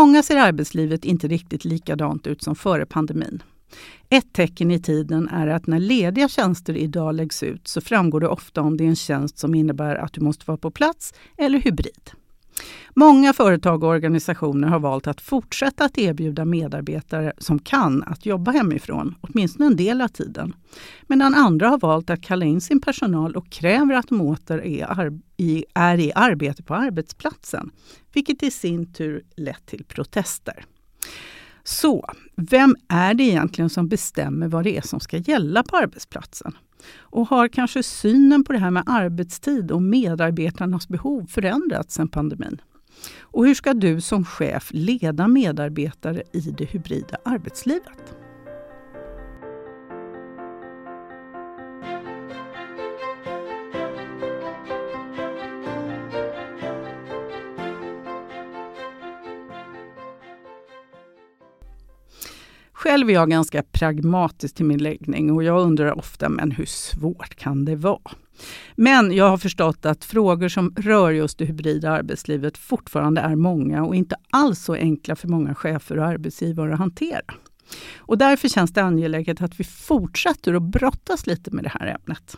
många ser arbetslivet inte riktigt likadant ut som före pandemin. Ett tecken i tiden är att när lediga tjänster idag läggs ut så framgår det ofta om det är en tjänst som innebär att du måste vara på plats eller hybrid. Många företag och organisationer har valt att fortsätta att erbjuda medarbetare som kan att jobba hemifrån, åtminstone en del av tiden. Medan andra har valt att kalla in sin personal och kräver att de åter är, i, är i arbete på arbetsplatsen, vilket i sin tur lett till protester. Så, vem är det egentligen som bestämmer vad det är som ska gälla på arbetsplatsen? Och har kanske synen på det här med arbetstid och medarbetarnas behov förändrats sedan pandemin? Och hur ska du som chef leda medarbetare i det hybrida arbetslivet? Själv är jag ganska pragmatisk till min läggning och jag undrar ofta, men hur svårt kan det vara? Men jag har förstått att frågor som rör just det hybrida arbetslivet fortfarande är många och inte alls så enkla för många chefer och arbetsgivare att hantera. Och därför känns det angeläget att vi fortsätter att brottas lite med det här ämnet.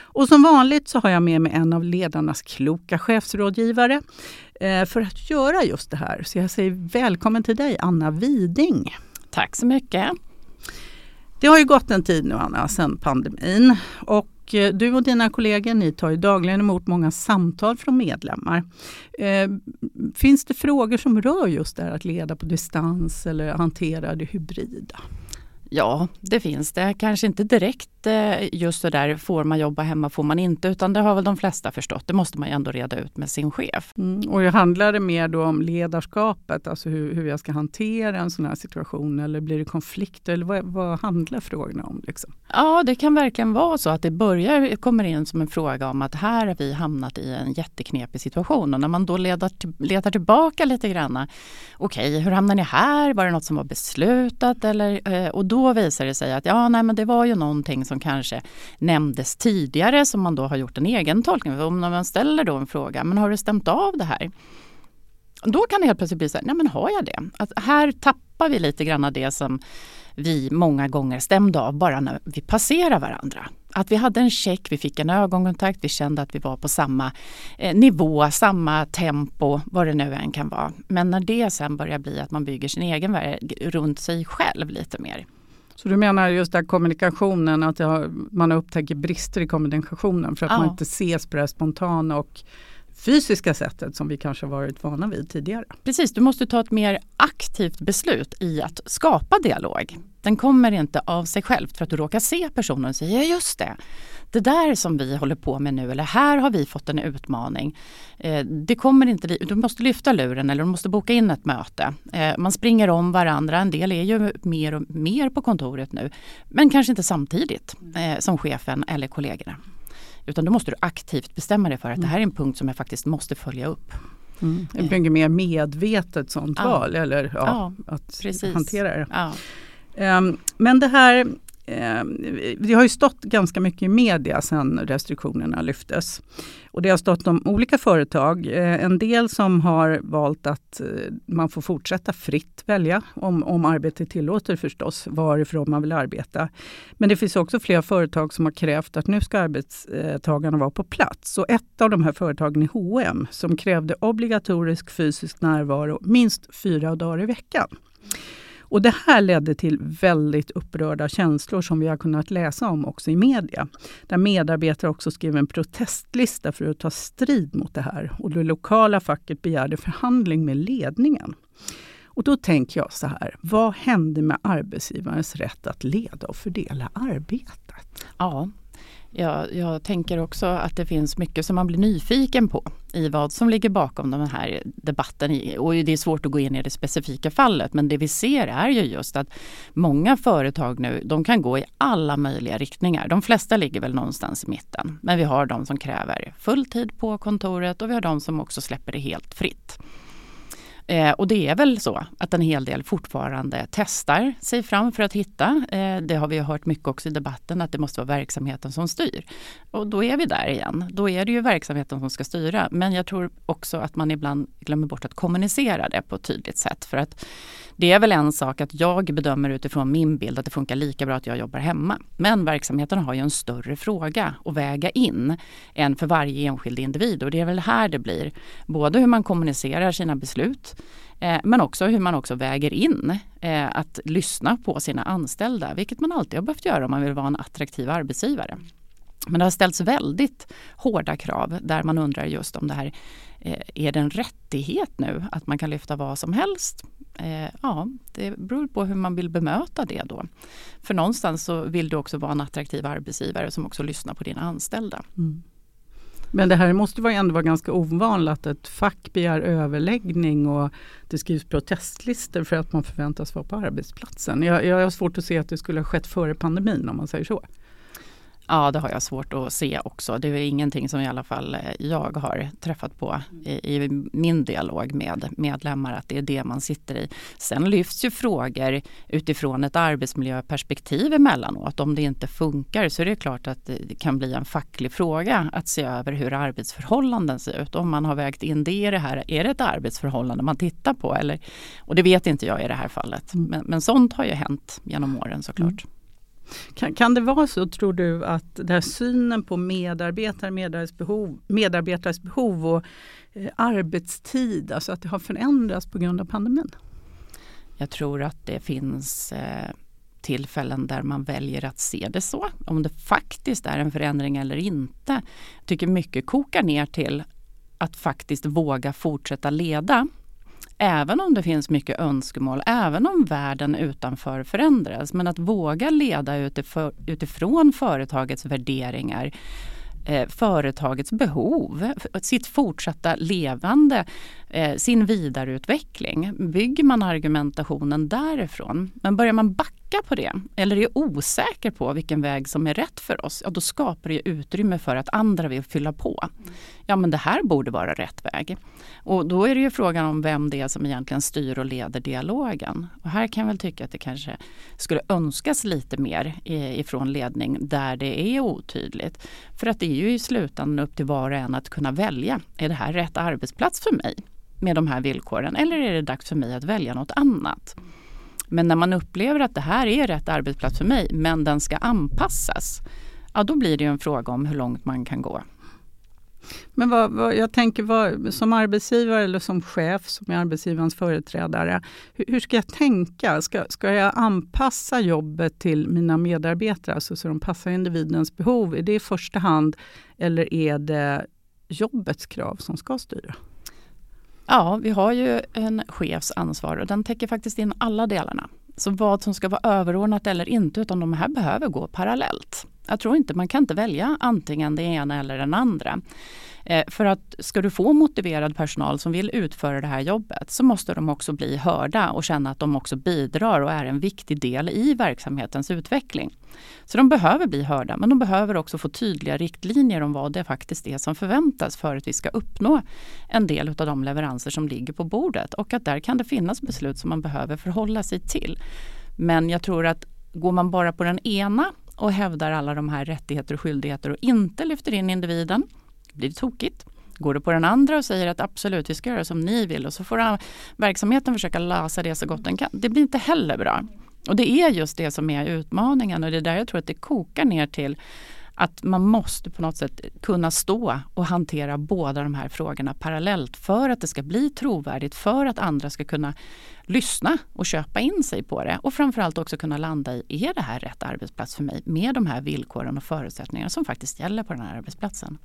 Och som vanligt så har jag med mig en av ledarnas kloka chefsrådgivare eh, för att göra just det här. Så jag säger välkommen till dig Anna Widing. Tack så mycket. Det har ju gått en tid nu Anna, sedan pandemin. Och eh, du och dina kollegor ni tar ju dagligen emot många samtal från medlemmar. Eh, finns det frågor som rör just det här att leda på distans eller hantera det hybrida? Ja, det finns det. Kanske inte direkt eh, just så där får man jobba hemma, får man inte, utan det har väl de flesta förstått. Det måste man ju ändå reda ut med sin chef. Mm, och handlar det mer då om ledarskapet, alltså hur, hur jag ska hantera en sån här situation eller blir det konflikter eller vad, vad handlar frågorna om? Liksom? Ja, det kan verkligen vara så att det börjar, kommer in som en fråga om att här har vi hamnat i en jätteknepig situation och när man då letar, letar tillbaka lite grann. Okej, okay, hur hamnar ni här? Var det något som var beslutat? Eller, eh, och då då visar det sig att ja, nej, men det var ju någonting som kanske nämndes tidigare som man då har gjort en egen tolkning. Om man ställer då en fråga, men har du stämt av det här? Då kan det helt plötsligt bli så här, nej men har jag det? Att här tappar vi lite grann av det som vi många gånger stämde av bara när vi passerar varandra. Att vi hade en check, vi fick en ögonkontakt, vi kände att vi var på samma eh, nivå, samma tempo, vad det nu än kan vara. Men när det sen börjar bli att man bygger sin egen värld runt sig själv lite mer, så du menar just där kommunikationen, att har, man upptäcker brister i kommunikationen för att ja. man inte ses på det spontana och fysiska sättet som vi kanske varit vana vid tidigare. Precis, du måste ta ett mer aktivt beslut i att skapa dialog. Den kommer inte av sig själv för att du råkar se personen och säger ja just det, det där som vi håller på med nu eller här har vi fått en utmaning. Eh, det kommer inte, du måste lyfta luren eller du måste boka in ett möte. Eh, man springer om varandra, en del är ju mer och mer på kontoret nu. Men kanske inte samtidigt eh, som chefen eller kollegorna. Utan då måste du aktivt bestämma dig för att det här är en punkt som jag faktiskt måste följa upp. Mm. Ett mycket mer medvetet sånt ja. val eller ja, ja, att precis. hantera det. Ja. Um, men det här Eh, det har ju stått ganska mycket i media sedan restriktionerna lyftes. Och det har stått om olika företag. Eh, en del som har valt att eh, man får fortsätta fritt välja, om, om arbetet tillåter förstås, varifrån man vill arbeta. Men det finns också flera företag som har krävt att nu ska arbetstagarna vara på plats. Och ett av de här företagen är H&M som krävde obligatorisk fysisk närvaro minst fyra dagar i veckan. Och det här ledde till väldigt upprörda känslor som vi har kunnat läsa om också i media. Där medarbetare också skrev en protestlista för att ta strid mot det här. Och det lokala facket begärde förhandling med ledningen. Och då tänker jag så här, vad hände med arbetsgivarens rätt att leda och fördela arbetet? Ja, jag, jag, tänker också att det finns mycket som man blir nyfiken på i vad som ligger bakom den här debatten. Och det är svårt att gå in i det specifika fallet men det vi ser är ju just att många företag nu de kan gå i alla möjliga riktningar. De flesta ligger väl någonstans i mitten. Men vi har de som kräver full tid på kontoret och vi har de som också släpper det helt fritt. Eh, och det är väl så att en hel del fortfarande testar sig fram för att hitta. Eh, det har vi hört mycket också i debatten att det måste vara verksamheten som styr. Och då är vi där igen. Då är det ju verksamheten som ska styra. Men jag tror också att man ibland glömmer bort att kommunicera det på ett tydligt sätt. För att det är väl en sak att jag bedömer utifrån min bild att det funkar lika bra att jag jobbar hemma. Men verksamheten har ju en större fråga att väga in än för varje enskild individ. Och det är väl här det blir både hur man kommunicerar sina beslut eh, men också hur man också väger in eh, att lyssna på sina anställda, vilket man alltid har behövt göra om man vill vara en attraktiv arbetsgivare. Men det har ställts väldigt hårda krav där man undrar just om det här eh, är det en rättighet nu att man kan lyfta vad som helst? Eh, ja, det beror på hur man vill bemöta det då. För någonstans så vill du också vara en attraktiv arbetsgivare som också lyssnar på dina anställda. Mm. Men det här måste ju ändå vara ganska ovanligt att ett fack begär överläggning och det skrivs protestlistor för att man förväntas vara på arbetsplatsen. Jag, jag har svårt att se att det skulle ha skett före pandemin om man säger så. Ja, det har jag svårt att se också. Det är ingenting som i alla fall eh, jag har träffat på i, i, min dialog med medlemmar, att det är det man sitter i. Sen lyfts ju frågor utifrån ett arbetsmiljöperspektiv emellanåt. Om det inte funkar så är det klart att det kan bli en facklig fråga att se över hur arbetsförhållanden ser ut. Om man har vägt in det i det här, är det ett arbetsförhållande man tittar på? Eller, och det vet inte jag i det här fallet. Mm. Men, men sånt har ju hänt genom åren såklart. Mm. Kan, kan det vara så, tror du, att den här synen på medarbetare, medarbetares behov, medarbetares behov och eh, arbetstid, alltså att det har förändrats på grund av pandemin? Jag tror att det finns eh, tillfällen där man väljer att se det så. Om det faktiskt är en förändring eller inte. Jag tycker mycket kokar ner till att faktiskt våga fortsätta leda Även om det finns mycket önskemål, även om världen utanför förändras. Men att våga leda utifrån företagets värderingar eh, företagets behov, sitt fortsatta levande, eh, sin vidareutveckling. Bygger man argumentationen därifrån, men börjar man backa på det eller är osäker på vilken väg som är rätt för oss, ja då skapar det utrymme för att andra vill fylla på. Ja men det här borde vara rätt väg. Och då är det ju frågan om vem det är som egentligen styr och leder dialogen. Och här kan jag väl tycka att det kanske skulle önskas lite mer ifrån ledning där det är otydligt. För att det är ju i slutändan upp till var och en att kunna välja. Är det här rätt arbetsplats för mig med de här villkoren eller är det dags för mig att välja något annat? Men när man upplever att det här är rätt arbetsplats för mig men den ska anpassas. Ja, då blir det en fråga om hur långt man kan gå. Men vad, vad, jag tänker vad, som arbetsgivare eller som chef, som är arbetsgivarens företrädare. Hur, hur, ska jag tänka? Ska, ska jag anpassa jobbet till mina medarbetare, alltså så de passar individens behov? Är det i första hand eller är det jobbets krav som ska styra? Ja, vi har ju en chefs ansvar och den täcker faktiskt in alla delarna. Så vad som ska vara överordnat eller inte, utan de här behöver gå parallellt. Jag tror inte man kan inte välja antingen det ena eller den andra. Eh, för att ska du få motiverad personal som vill utföra det här jobbet så måste de också bli hörda och känna att de också bidrar och är en viktig del i verksamhetens utveckling. Så de behöver bli hörda men de behöver också få tydliga riktlinjer om vad det faktiskt är som förväntas för att vi ska uppnå en del av de leveranser som ligger på bordet och att där kan det finnas beslut som man behöver förhålla sig till. Men jag tror att går man bara på den ena och hävdar alla de här rättigheter och skyldigheter och inte lyfter in individen, blir det tokigt. Går du på den andra och säger att absolut vi ska göra som ni vill och så får verksamheten försöka lösa det så gott den kan. Det blir inte heller bra. Och det är just det som är utmaningen och det är där jag tror att det kokar ner till att man måste på något sätt kunna stå och hantera båda de här frågorna parallellt för att det ska bli trovärdigt, för att andra ska kunna lyssna och köpa in sig på det och framförallt också kunna landa i, är det här rätt arbetsplats för mig med de här villkoren och förutsättningarna som faktiskt gäller på den här arbetsplatsen.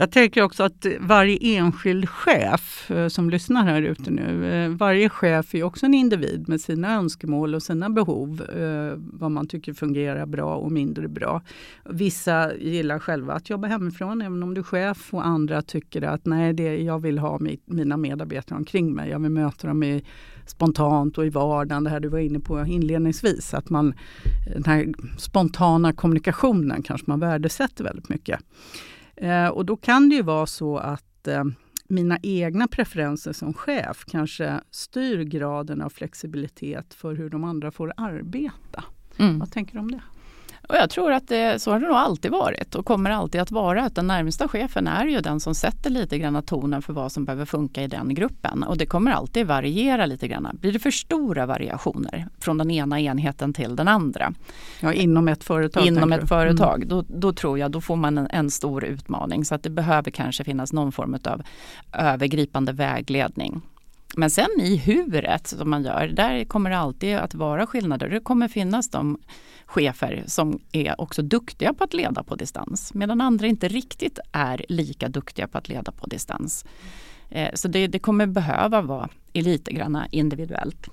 Jag tänker också att varje enskild chef eh, som lyssnar här ute nu, eh, varje chef är också en individ med sina önskemål och sina behov. Eh, vad man tycker fungerar bra och mindre bra. Vissa gillar själva att jobba hemifrån, även om du är chef. Och andra tycker att nej, det, jag vill ha mina medarbetare omkring mig. Jag vill möta dem i, spontant och i vardagen. Det här du var inne på inledningsvis. Att man, den här spontana kommunikationen kanske man värdesätter väldigt mycket. Eh, och då kan det ju vara så att eh, mina egna preferenser som chef kanske styr graden av flexibilitet för hur de andra får arbeta. Mm. Vad tänker du om det? Och jag tror att det, så har det nog alltid varit och kommer alltid att vara. Att den närmsta chefen är ju den som sätter lite grann tonen för vad som behöver funka i den gruppen. Och det kommer alltid variera lite grann. Blir det för stora variationer från den ena enheten till den andra? Ja, inom ett företag? Inom ett företag. Mm. Då, då, tror jag då får man en, en, stor utmaning. Så att det behöver kanske finnas någon form av övergripande vägledning. Men sen i huret som man gör, där kommer det alltid att vara skillnader. Det kommer finnas de chefer som är också duktiga på att leda på distans medan andra inte riktigt är lika duktiga på att leda på distans. Eh, så det, det kommer behöva vara lite grann individuellt.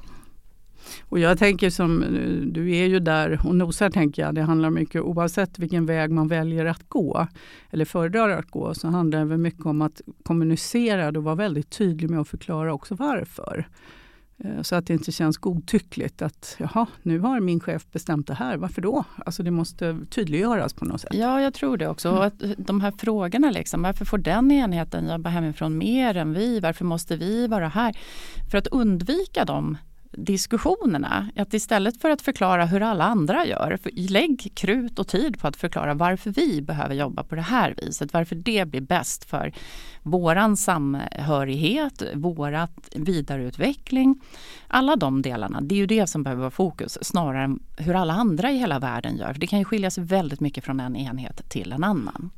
Och jag tänker som, du är ju där och nosar tänker jag. Det handlar mycket, oavsett vilken väg man väljer att gå eller föredrar att gå, så handlar det mycket om att kommunicera och vara väldigt tydlig med att förklara också varför. Eh, så att det inte känns godtyckligt att jaha, nu har min chef bestämt det här, varför då? Alltså det måste tydliggöras på något sätt. Ja, jag tror det också. Mm. Och att de här frågorna, liksom, varför får den enheten jobba hemifrån mer än vi? Varför måste vi vara här? För att undvika dem diskussionerna. Att istället för att förklara hur alla andra gör, för lägg krut och tid på att förklara varför vi behöver jobba på det här viset. Varför det blir bäst för våran samhörighet, vårat vidareutveckling. Alla de delarna, det är ju det som behöver vara fokus snarare än hur alla andra i hela världen gör. För det kan ju skilja sig väldigt mycket från en enhet till en annan.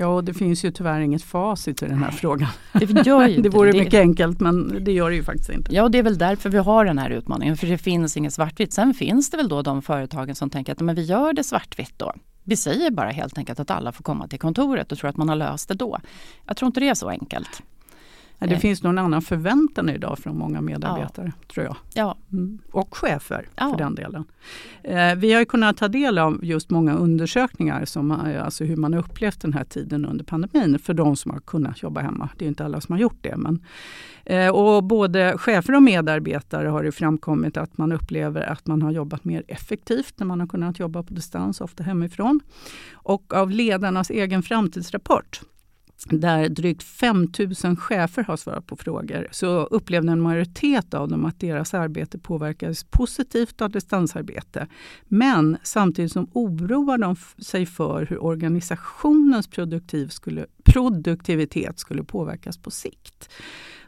Ja, och det finns ju tyvärr inget facit i den här frågan. Det, gör det vore det. mycket enkelt men det gör det ju faktiskt inte. Ja, och det är väl därför vi har den här utmaningen. För det finns inget svartvitt. Sen finns det väl då de företagen som tänker att men vi gör det svartvitt då. Vi säger bara helt enkelt att alla får komma till kontoret och tror att man har löst det då. Jag tror inte det är så enkelt. Det eh. finns nog en annan förväntan idag från många medarbetare, ja. tror jag. Ja. Mm. Och chefer ja. för den delen. Eh, vi har kunnat ta del av just många undersökningar, som, alltså hur man har upplevt den här tiden under pandemin för de som har kunnat jobba hemma. Det är inte alla som har gjort det. Men, eh, och både chefer och medarbetare har det framkommit att man upplever att man har jobbat mer effektivt när man har kunnat jobba på distans, ofta hemifrån. Och av ledarnas egen framtidsrapport där drygt 5 000 chefer har svarat på frågor, så upplevde en majoritet av dem att deras arbete påverkades positivt av distansarbete. Men samtidigt som oroar de sig för hur organisationens produktiv skulle, produktivitet skulle påverkas på sikt.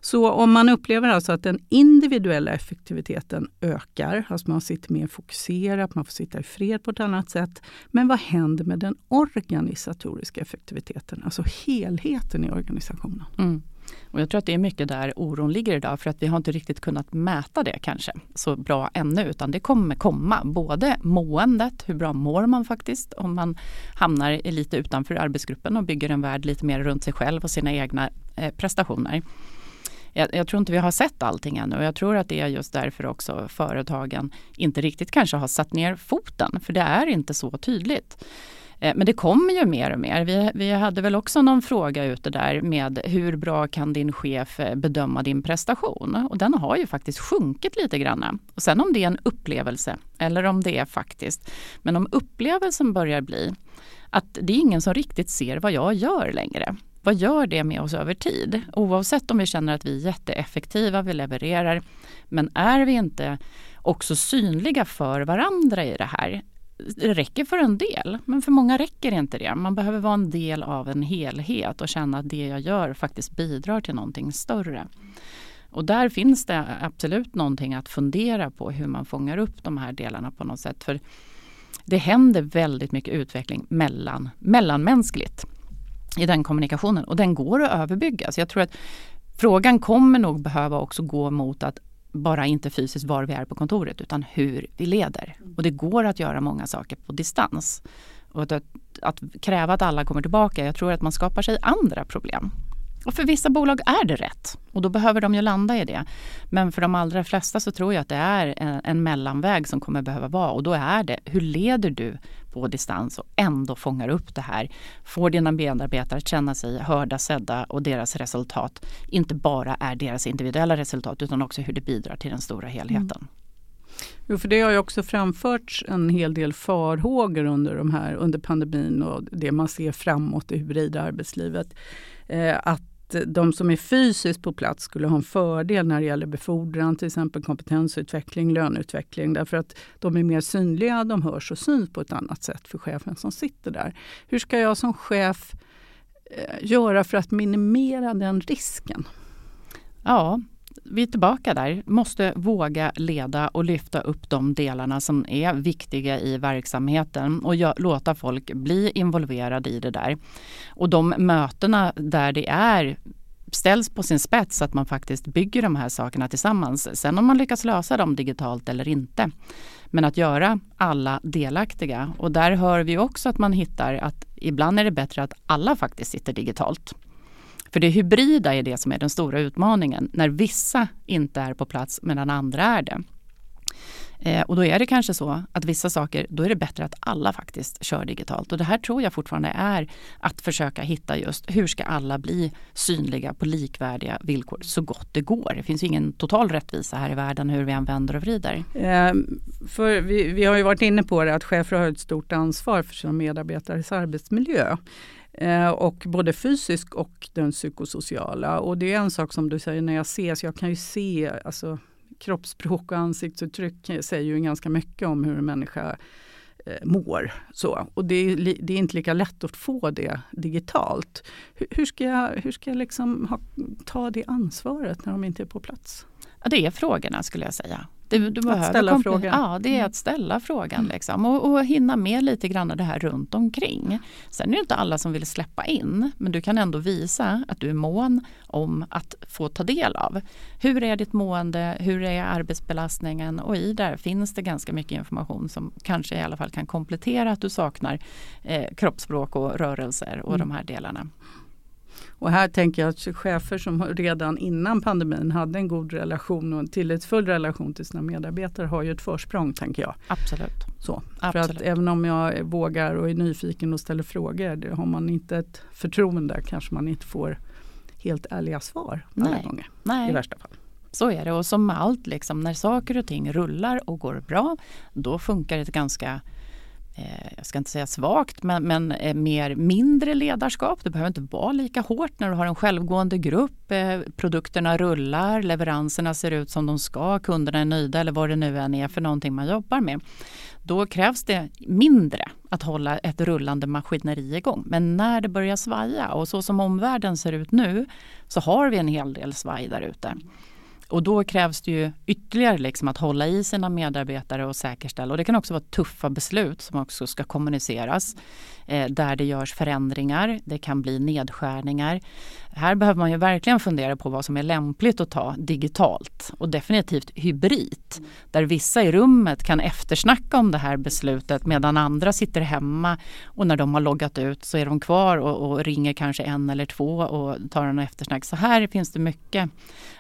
Så om man upplever alltså att den individuella effektiviteten ökar, alltså man sitter mer fokuserat, man får sitta i fred på ett annat sätt. Men vad händer med den organisatoriska effektiviteten, alltså helheten i organisationen? Mm. Och jag tror att det är mycket där oron ligger idag för att vi har inte riktigt kunnat mäta det kanske så bra ännu utan det kommer komma. Både måendet, hur bra mår man faktiskt om man hamnar lite utanför arbetsgruppen och bygger en värld lite mer runt sig själv och sina egna eh, prestationer jag, jag, tror inte vi har sett allting ännu och jag tror att det är just därför också företagen inte riktigt kanske har satt ner foten, för det är inte så tydligt. Eh, men det kommer ju mer och mer. Vi, vi hade väl också någon fråga ute där med hur bra kan din chef eh, bedöma din prestation? Och den har ju faktiskt sjunkit lite grann. Och sen om det är en upplevelse eller om det är faktiskt. Men om upplevelsen börjar bli att det är ingen som riktigt ser vad jag gör längre vad gör det med oss över tid? Oavsett om vi känner att vi är jätteeffektiva, vi levererar, men är vi inte också synliga för varandra i det här? Det räcker för en del, men för många räcker inte det. Man behöver vara en del av en helhet och känna att det jag gör faktiskt bidrar till någonting större. Och där finns det absolut någonting att fundera på hur man fångar upp de här delarna på något sätt. För det händer väldigt mycket utveckling mellan, mellanmänskligt i den kommunikationen och den går att överbygga. Så jag tror att frågan kommer nog behöva också gå mot att bara inte fysiskt var vi är på kontoret utan hur vi leder. Och det går att göra många saker på distans. Och att, att kräva att alla kommer tillbaka, jag tror att man skapar sig andra problem. Och för vissa bolag är det rätt och då behöver de ju landa i det. Men för de allra flesta så tror jag att det är en, en mellanväg som kommer behöva vara och då är det, hur leder du på distans och ändå fångar upp det här. Får dina medarbetare att känna sig hörda, sedda och deras resultat inte bara är deras individuella resultat utan också hur det bidrar till den stora helheten. Mm. Jo, för det har ju också framförts en hel del farhågor under, de här, under pandemin och det man ser framåt i hybrida arbetslivet. Eh, att att de som är fysiskt på plats skulle ha en fördel när det gäller befordran, till exempel kompetensutveckling, löneutveckling. Därför att de är mer synliga, de hörs och syns på ett annat sätt för chefen som sitter där. Hur ska jag som chef eh, göra för att minimera den risken? Ja, vi är tillbaka där. Måste våga leda och lyfta upp de delarna som är viktiga i verksamheten och låta folk bli involverade i det där. Och de mötena där det är ställs på sin spets att man faktiskt bygger de här sakerna tillsammans. Sen om man lyckas lösa dem digitalt eller inte. Men att göra alla delaktiga. Och där hör vi också att man hittar att ibland är det bättre att alla faktiskt sitter digitalt. För det hybrida är det som är den stora utmaningen. När vissa inte är på plats medan andra är det. Eh, och då är det kanske så att vissa saker, då är det bättre att alla faktiskt kör digitalt. Och det här tror jag fortfarande är att försöka hitta just hur ska alla bli synliga på likvärdiga villkor så gott det går. Det finns ju ingen total rättvisa här i världen hur vi än vänder och vrider. Eh, för vi, vi har ju varit inne på det att chefer har ett stort ansvar för sina medarbetares arbetsmiljö. Eh, och både fysisk och den psykosociala. Och det är en sak som du säger när jag ses, jag kan ju se alltså, kroppsspråk och ansiktsuttryck säger ju ganska mycket om hur en människa eh, mår. Så. Och det är, det är, inte lika lätt att få det digitalt. Hur, hur ska jag, hur ska jag liksom ha, ta det ansvaret när de inte är på plats? Ja, det är frågorna skulle jag säga. Du, du att ställa frågan? Ja, det är mm. att ställa frågan mm. liksom. och, och hinna med lite grann det här runt omkring. Sen är det inte alla som vill släppa in, men du kan ändå visa att du är mån om att få ta del av. Hur är ditt mående? Hur är arbetsbelastningen? Och i där finns det ganska mycket information som kanske i alla fall kan komplettera att du saknar eh, kroppsspråk och rörelser och mm. de här delarna. Och här tänker jag att chefer som redan innan pandemin hade en god relation och en tillitsfull relation till sina medarbetare har ju ett försprång tänker jag. Absolut. Så, Absolut. För att även om jag vågar och är nyfiken och ställer frågor, har man inte ett förtroende kanske man inte får helt ärliga svar alla Nej. gånger Nej. i värsta fall. Så är det och som med allt, liksom, när saker och ting rullar och går bra, då funkar det ganska Eh, jag ska inte säga svagt, men, men eh, mer mindre ledarskap. Det behöver inte vara lika hårt när du har en självgående grupp. Eh, produkterna rullar, leveranserna ser ut som de ska, kunderna är nöjda eller vad det nu än är för någonting man jobbar med. Då krävs det mindre att hålla ett rullande maskineri igång. Men när det börjar svaja och så som omvärlden ser ut nu så har vi en hel del svaj där ute. Och då krävs det ju ytterligare liksom att hålla i sina medarbetare och säkerställa. Och det kan också vara tuffa beslut som också ska kommuniceras. Eh, där det görs förändringar. Det kan bli nedskärningar. Här behöver man ju verkligen fundera på vad som är lämpligt att ta digitalt och definitivt hybrid. Där vissa i rummet kan eftersnacka om det här beslutet medan andra sitter hemma och när de har loggat ut så är de kvar och, och ringer kanske en eller två och tar en eftersnack. Så här finns det mycket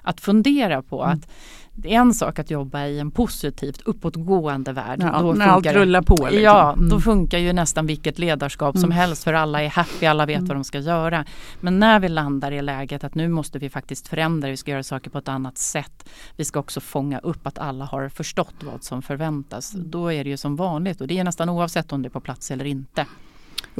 att fundera på. Mm. Att det är en sak att jobba i en positivt uppåtgående värld. Ja, då när allt rullar på. Liksom. Ja, mm. då funkar ju nästan vilket ledarskap mm. som helst för alla är happy, alla vet mm. vad de ska göra. Men när vi landar i läget att nu måste vi faktiskt förändra, vi ska göra saker på ett annat sätt. Vi ska också fånga upp att alla har förstått vad som förväntas. Mm. Då är det ju som vanligt och det är nästan oavsett om det är på plats eller inte.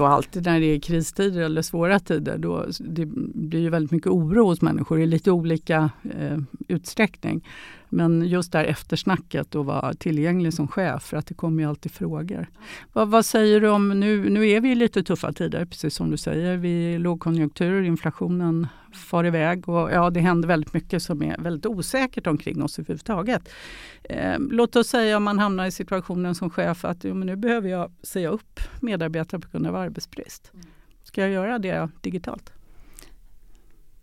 Och alltid när det är kristider eller svåra tider då det blir ju väldigt mycket oro hos människor i lite olika eh, utsträckning. Men just det här eftersnacket och vara tillgänglig som chef för att det kommer ju alltid frågor. Vad, vad, säger du om, nu, nu är vi i lite tuffa tider precis som du säger. Vi är i lågkonjunktur, inflationen far iväg och ja, det händer väldigt mycket som är väldigt osäkert omkring oss överhuvudtaget. Eh, låt oss säga om man hamnar i situationen som chef att jo, men nu behöver jag säga upp medarbetare på grund av arbetsbrist. Ska jag göra det digitalt?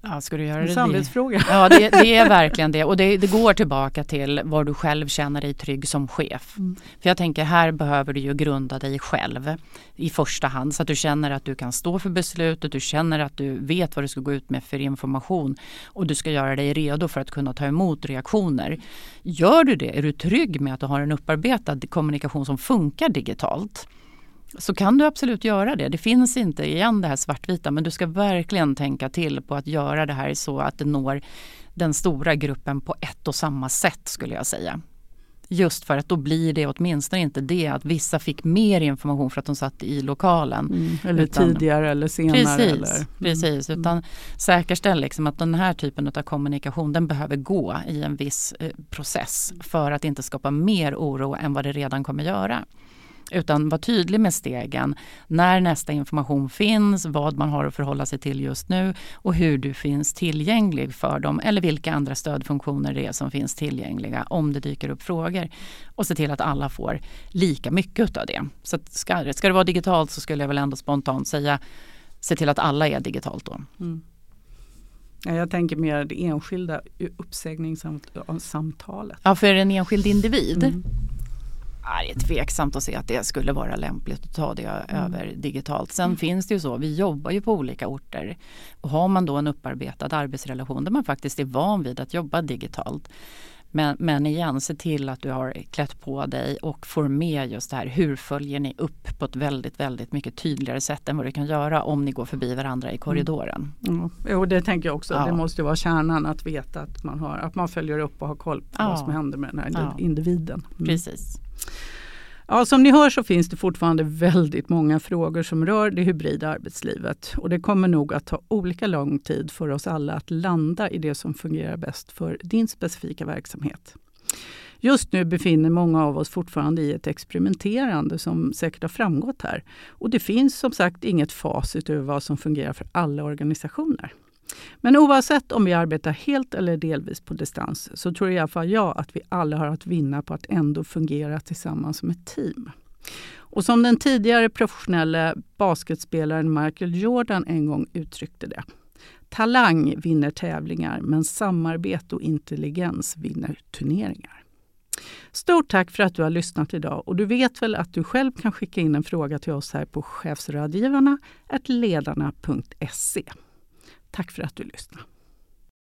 Ja, ska du göra en det? samvetsfråga. Ja, det, det, är verkligen det. Och det, det, går tillbaka till var du själv känner dig trygg som chef. Mm. För jag tänker här behöver du ju grunda dig själv i första hand så att du känner att du kan stå för beslutet, du känner att du vet vad du ska gå ut med för information och du ska göra dig redo för att kunna ta emot reaktioner. Gör du det, är du trygg med att du har en upparbetad kommunikation som funkar digitalt så kan du absolut göra det. Det finns inte igen det här svartvita men du ska verkligen tänka till på att göra det här så att det når den stora gruppen på ett och samma sätt skulle jag säga. Just för att då blir det åtminstone inte det att vissa fick mer information för att de satt i lokalen. Mm, eller utan, tidigare eller senare. Precis, eller, mm, precis utan mm. säkerställ liksom att den här typen av kommunikation den behöver gå i en viss eh, process för att inte skapa mer oro än vad det redan kommer göra. Utan var tydlig med stegen. När nästa information finns, vad man har att förhålla sig till just nu och hur du finns tillgänglig för dem eller vilka andra stödfunktioner det är som finns tillgängliga om det dyker upp frågor. Och se till att alla får lika mycket av det. Så ska, ska det vara digitalt så skulle jag väl ändå spontant säga se till att alla är digitalt då. Mm. Ja, jag tänker mer det enskilda uppsägningssamtalet. Ja, för en enskild individ. Mm är tveksamt att se att det skulle vara lämpligt att ta det mm. över digitalt. Sen mm. finns det ju så, vi jobbar ju på olika orter. Och har man då en upparbetad arbetsrelation där man faktiskt är van vid att jobba digitalt. Men, men igen, se till att du har klätt på dig och får med just det här. Hur följer ni upp på ett väldigt, väldigt mycket tydligare sätt än vad du kan göra om ni går förbi varandra i korridoren. Mm. Mm. Jo, det tänker jag också. Ja. Det måste vara kärnan att veta att man, har, att man följer upp och har koll på ja. vad som händer med den här ja. individen. Mm. Precis. Ja, som ni hör så finns det fortfarande väldigt många frågor som rör det hybrida arbetslivet. Och det kommer nog att ta olika lång tid för oss alla att landa i det som fungerar bäst för din specifika verksamhet. Just nu befinner många av oss fortfarande i ett experimenterande som säkert har framgått här. Och det finns som sagt inget facit över vad som fungerar för alla organisationer. Men oavsett om vi arbetar helt eller delvis på distans så tror i alla fall jag att vi alla har att vinna på att ändå fungera tillsammans som ett team. Och som den tidigare professionella basketspelaren Michael Jordan en gång uttryckte det. Talang vinner tävlingar men samarbete och intelligens vinner turneringar. Stort tack för att du har lyssnat idag och du vet väl att du själv kan skicka in en fråga till oss här på chefsrådgivarna ledarna.se. Tack för att du lyssnade.